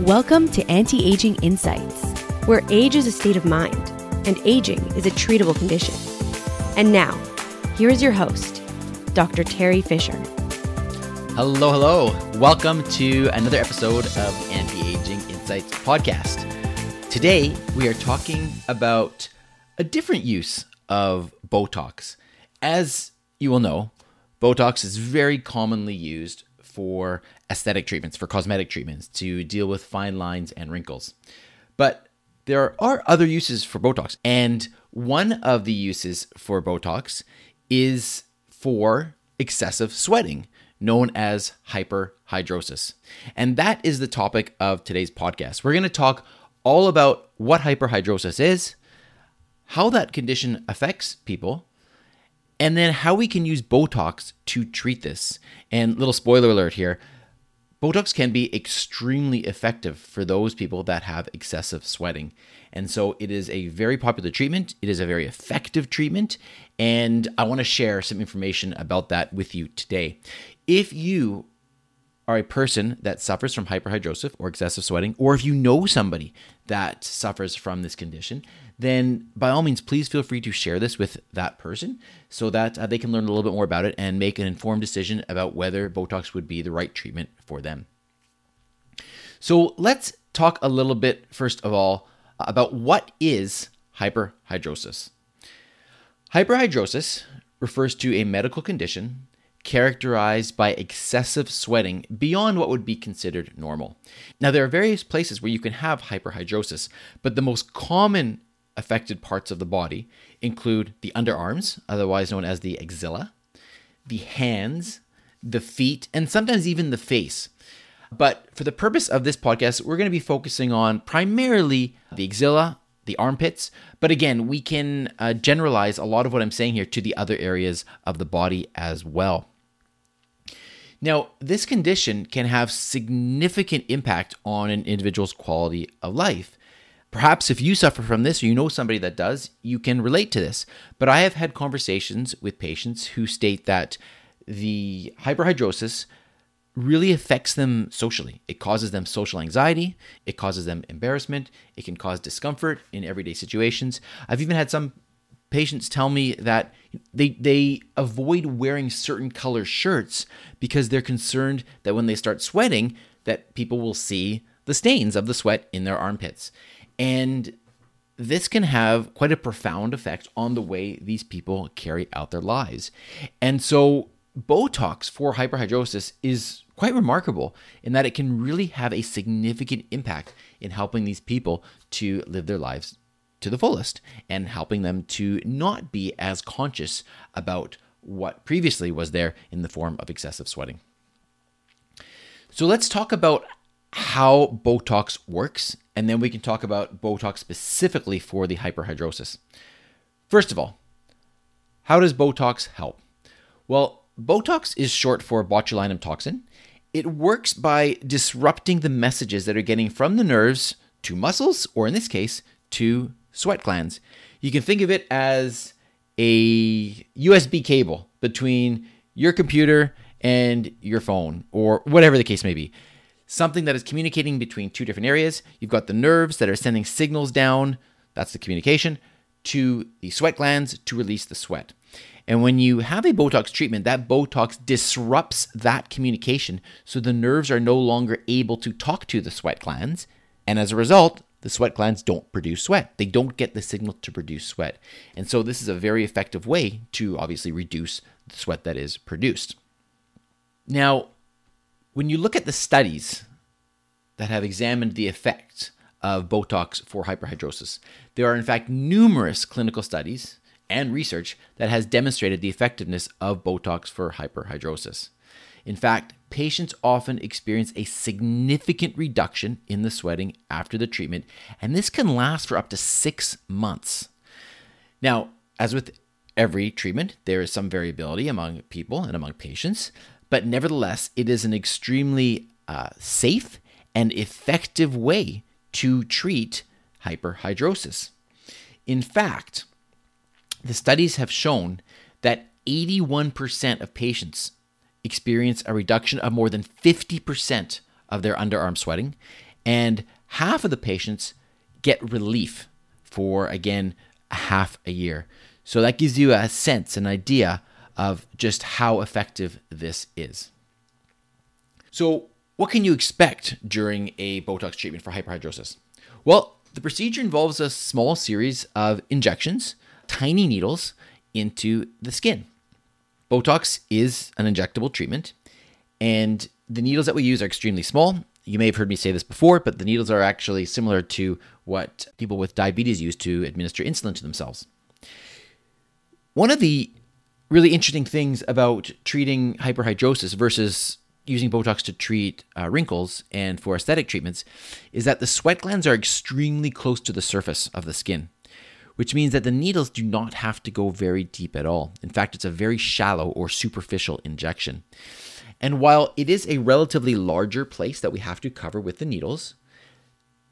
Welcome to Anti Aging Insights, where age is a state of mind and aging is a treatable condition. And now, here is your host, Dr. Teri Fisher. Hello, hello. Welcome to another episode of Anti Aging Insights podcast. Today, we are talking about a different use of Botox. As you will know, Botox is very commonly used for aesthetic treatments, for cosmetic treatments, to deal with fine lines and wrinkles. But there are other uses for Botox, and one of the uses for Botox is for excessive sweating, known as hyperhidrosis. And that is the topic of today's podcast. We're going to talk all about what hyperhidrosis is, how that condition affects people, and then how we can use Botox to treat this. And little spoiler alert here Botox can be extremely effective for those people that have excessive sweating. And so it is a very popular treatment. It is a very effective treatment. And I want to share some information about that with you today. If you are a person that suffers from hyperhidrosis or excessive sweating, or if you know somebody that suffers from this condition, then by all means, please feel free to share this with that person so that uh, they can learn a little bit more about it and make an informed decision about whether Botox would be the right treatment for them. So let's talk a little bit, first of all, about what is hyperhidrosis. Hyperhidrosis refers to a medical condition characterized by excessive sweating beyond what would be considered normal. Now, there are various places where you can have hyperhidrosis, but the most common affected parts of the body include the underarms, otherwise known as the axilla, the hands, the feet, and sometimes even the face. But for the purpose of this podcast, we're going to be focusing on primarily the axilla, the armpits. But again, we can uh, generalize a lot of what I'm saying here to the other areas of the body as well. Now, this condition can have significant impact on an individual's quality of life. Perhaps if you suffer from this or you know somebody that does, you can relate to this. But I have had conversations with patients who state that the hyperhidrosis really affects them socially. It causes them social anxiety, it causes them embarrassment, it can cause discomfort in everyday situations. I've even had some patients tell me that they they avoid wearing certain color shirts because they're concerned that when they start sweating that people will see the stains of the sweat in their armpits. And this can have quite a profound effect on the way these people carry out their lives. And so, Botox for hyperhidrosis is quite remarkable in that it can really have a significant impact in helping these people to live their lives to the fullest and helping them to not be as conscious about what previously was there in the form of excessive sweating. So, let's talk about how Botox works, and then we can talk about Botox specifically for the hyperhidrosis. First of all, how does Botox help? Well, Botox is short for botulinum toxin. It works by disrupting the messages that are getting from the nerves to muscles, or in this case, to sweat glands. You can think of it as a USB cable between your computer and your phone, or whatever the case may be something that is communicating between two different areas. You've got the nerves that are sending signals down, that's the communication, to the sweat glands to release the sweat. And when you have a Botox treatment, that Botox disrupts that communication so the nerves are no longer able to talk to the sweat glands. And as a result, the sweat glands don't produce sweat. They don't get the signal to produce sweat. And so this is a very effective way to obviously reduce the sweat that is produced. Now, when you look at the studies that have examined the effects of Botox for hyperhidrosis, there are in fact numerous clinical studies and research that has demonstrated the effectiveness of Botox for hyperhidrosis. In fact, patients often experience a significant reduction in the sweating after the treatment, and this can last for up to six months. Now, as with every treatment, there is some variability among people and among patients, but nevertheless, it is an extremely uh, safe and effective way to treat hyperhidrosis. In fact, the studies have shown that 81% of patients experience a reduction of more than 50% of their underarm sweating, And half of the patients get relief for, again, half a year. So that gives you a sense, an idea of just how effective this is. So, what can you expect during a Botox treatment for hyperhidrosis? Well, the procedure involves a small series of injections, tiny needles, into the skin. Botox is an injectable treatment, and the needles that we use are extremely small. You may have heard me say this before, but the needles are actually similar to what people with diabetes use to administer insulin to themselves. One of the really interesting things about treating hyperhidrosis versus using Botox to treat uh, wrinkles and for aesthetic treatments is that the sweat glands are extremely close to the surface of the skin, which means that the needles do not have to go very deep at all. In fact, it's a very shallow or superficial injection. And while it is a relatively larger place that we have to cover with the needles,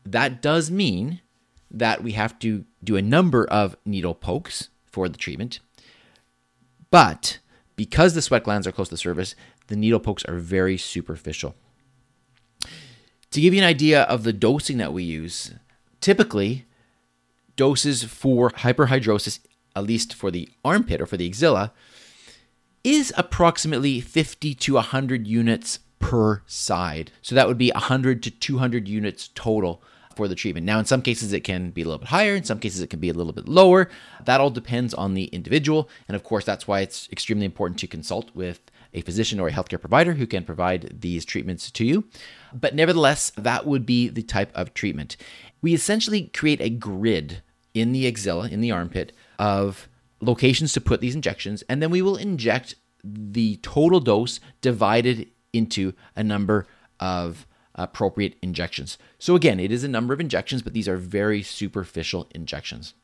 that does mean that we have to do a number of needle pokes for the treatment. But because the sweat glands are close to the surface, the needle pokes are very superficial. To give you an idea of the dosing that we use, typically doses for hyperhidrosis, at least for the armpit or for the axilla, is approximately 50 to 100 units per side. So that would be 100 to 200 units total for the treatment. Now, in some cases, it can be a little bit higher. In some cases, it can be a little bit lower. That all depends on the individual. And of course, that's why it's extremely important to consult with a physician or a healthcare provider who can provide these treatments to you. But nevertheless, that would be the type of treatment. We essentially create a grid in the axilla, in the armpit, of locations to put these injections, and then we will inject the total dose divided into a number of appropriate injections. So, again, it is a number of injections, but these are very superficial injections.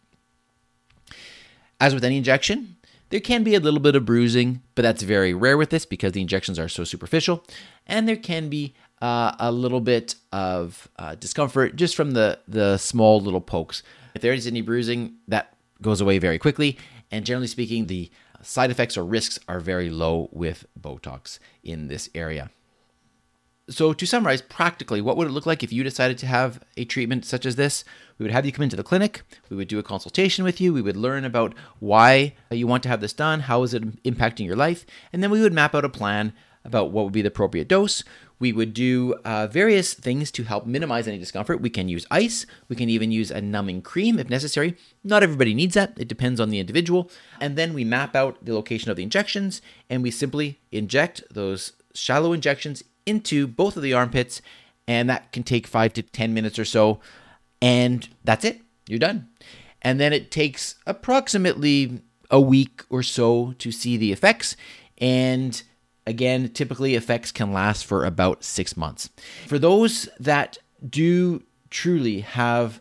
As with any injection, there can be a little bit of bruising, but that's very rare with this because the injections are so superficial. And there can be uh, a little bit of uh, discomfort just from the, the small little pokes. If there is any bruising, that goes away very quickly. And generally speaking, the side effects or risks are very low with Botox in this area. So, to summarize, practically, what would it look like if you decided to have a treatment such as this? We would have you come into the clinic, we would do a consultation with you, we would learn about why you want to have this done, how is it impacting your life, and then we would map out a plan about what would be the appropriate dose. We would do uh, various things to help minimize any discomfort. We can use ice, we can even use a numbing cream if necessary. Not everybody needs that, it depends on the individual. And then we map out the location of the injections and we simply inject those shallow injections into both of the armpits, and that can take five to 10 minutes or so. And that's it, you're done. And then it takes approximately a week or so to see the effects. And again, typically effects can last for about six months. For those that do truly have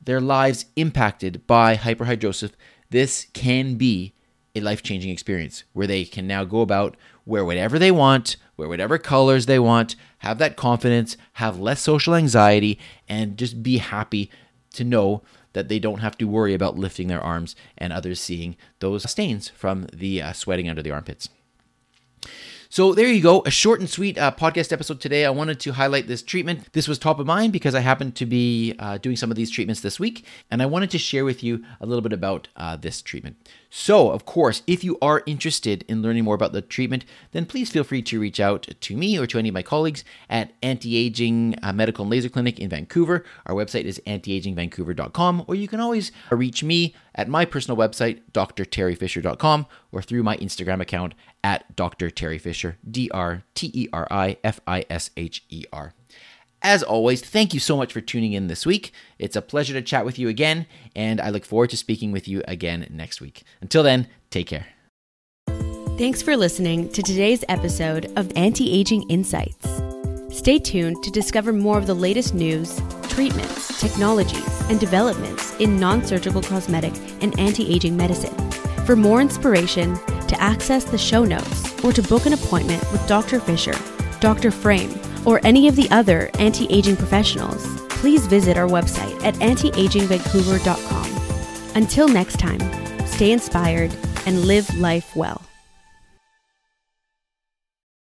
their lives impacted by hyperhidrosis, this can be a life changing experience where they can now go about wear whatever they want, wear whatever colors they want, have that confidence, have less social anxiety, and just be happy to know that they don't have to worry about lifting their arms and others seeing those stains from the uh, sweating under the armpits. So there you go, a short and sweet uh, podcast episode today. I wanted to highlight this treatment. This was top of mind because I happened to be uh, doing some of these treatments this week, and I wanted to share with you a little bit about uh, this treatment. So, of course, if you are interested in learning more about the treatment, then please feel free to reach out to me or to any of my colleagues at Anti Aging uh, Medical and Laser Clinic in Vancouver. Our website is antiagingvancouver.com, or you can always reach me at my personal website, drterifisher.com, or through my Instagram account at Dr. Teri Fisher, D R T E R I F I S H E R. As always, thank you so much for tuning in this week. It's a pleasure to chat with you again, and I look forward to speaking with you again next week. Until then, take care. Thanks for listening to today's episode of Anti Aging Insights. Stay tuned to discover more of the latest news, treatments, technologies, and developments in non surgical cosmetic and anti aging medicine. For more inspiration, to access the show notes, or to book an appointment with Dr. Fisher, Dr. Frame, or any of the other anti aging professionals, please visit our website at antiagingvancouver.com. Until next time, stay inspired and live life well.